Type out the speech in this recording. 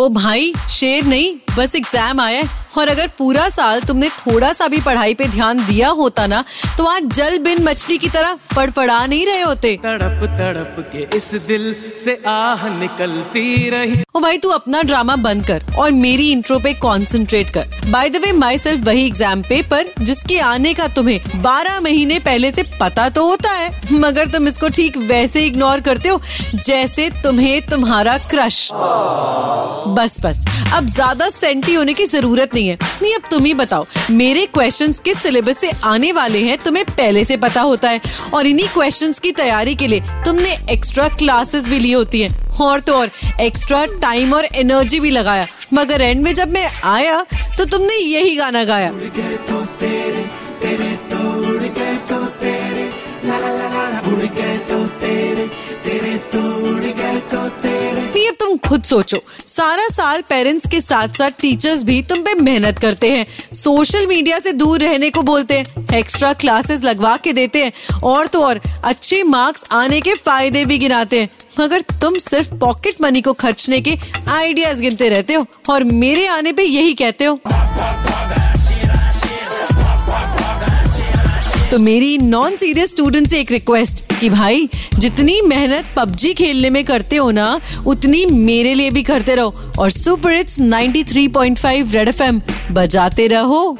ओ भाई शेर नहीं बस एग्ज़ाम आया है। और अगर पूरा साल तुमने थोड़ा सा भी पढ़ाई पे ध्यान दिया होता ना तो आज जल बिन मछली की तरह पड़पड़ा नहीं रहे होते। तड़प तड़प के इस दिल से आह निकलती रही। ओ भाई तू अपना ड्रामा बंद कर और मेरी इंट्रो पे कंसंट्रेट कर। By the way my self वही एग्ज़ाम पेपर जिसके आने का तुम्हें 12 महीने पहले से पता तो होता है मगर तुम इसको ठीक वैसे इग्नोर करते हो जैसे तुम्हें तुम्हारा क्रश बस बस। अब ज़्यादा सेंटी होने की ज़रूरत नहीं है। नहीं, अब तुम ही बताओ, मेरे क्वेश्चंस किस सिलेबस से आने वाले हैं, तुम्हें पहले से पता होता है। और इन्हीं क्वेश्चंस की तैयारी के लिए तुमने एक्स्ट्रा क्लासेस भी ली होती हैं। और तो और एक्स्ट्रा टाइम और एनर्जी भी लगाया। मगर एंड में जब मैं आया तो तुमने यही गाना गाया। तेरे गए तो तेरे तेरे गए तो तेरे खुद सोचो। सारा साल पेरेंट्स के साथ साथ टीचर्स भी तुम पे मेहनत करते हैं। सोशल मीडिया से दूर रहने को बोलते हैं। एक्स्ट्रा क्लासेस लगवा के देते हैं। और तो और, अच्छे मार्क्स आने के फ़ायदे भी गिनाते हैं। मगर तुम सिर्फ़ पॉकेट मनी को खर्चने के आइडियाज़ गिनते रहते हो। और मेरे आने पे यही कहते हो। तो मेरी नॉन सीरियस स्टूडेंट से एक रिक्वेस्ट कि भाई, जितनी मेहनत पबजी खेलने में करते हो ना, उतनी मेरे लिए भी करते रहो। और सुपर इट्स 93.5 रेड एफएम बजाते रहो।